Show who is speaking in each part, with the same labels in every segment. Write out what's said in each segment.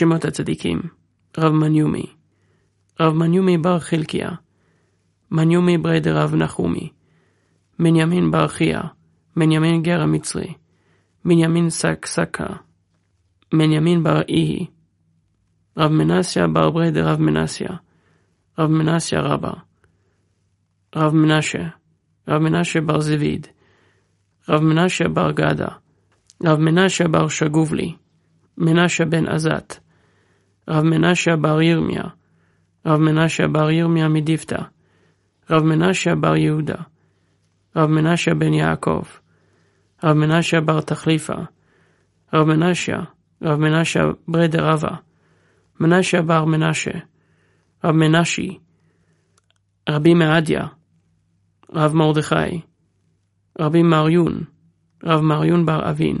Speaker 1: שמות הצדיקים. רב מניומי. רב מניומי בר חלקיה. מניומי ברי דרב נחומי. בנימין בר חייא. בנימין גר המצרי. בנימין שק שקה. בנימין בר איהי. רב מנסיה בר ברי דרב מנסיה. רב מנסיה רבה. רב מנשה. רב מנשה בר זביד רב מנשה בר גדה. רב מנשה בר שגובלי. מנשה בן עזת רב מנשה בר ירמיה רב מנשה בר ירמיה מדיפתא רב מנשה בר יהודה רב מנשה בן יעקב רב מנשה בר תחליפה רב מנשה רב מנשה ברד רבה מנשה בר מנשה רב מנשי רבי מעדיה רב מרדכי רבי מריון רב מריון בר אבין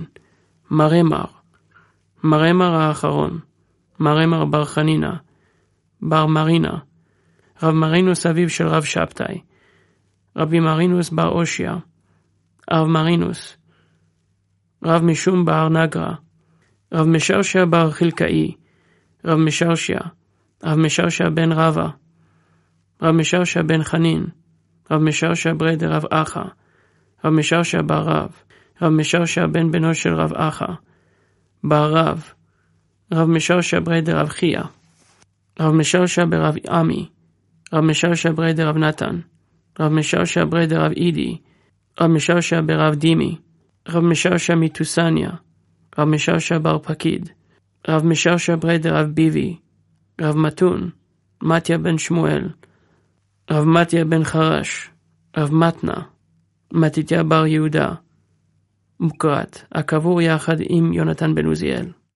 Speaker 1: מרמר מרמר האחרון מרמר בר חנינה בר מרינה רב מרינוס אביו של רב שבתאי רבי מרינוס בר אושיה רב מרינוס רב משום בר נגרה רב משרשיה בר חלקאי רב משרשיה רב משרשיה בן רבה רב משרשיה בן חנין רב משרשיה בריה דרב אחא רב משרשיה בר רב רב משרשיה בן בנו של רב אחא בר רב רב משרשיה בריה דרב חייא רב משרשיה ברב עמי רב משרשיה בריה דרב נתן רב משרשיה בריה דרב אידי רב משרשיה ברב דימי רב משרשיה מטוסניה רב משרשיה בר פקיד רב משרשיה ברד רב ביבי רב מתון מתיה בן שמואל רב מתיה בן חרש רב מתנה מתתיה בר יהודה מוקרת, הקבור יחד עם יונתן בן עוזיאל.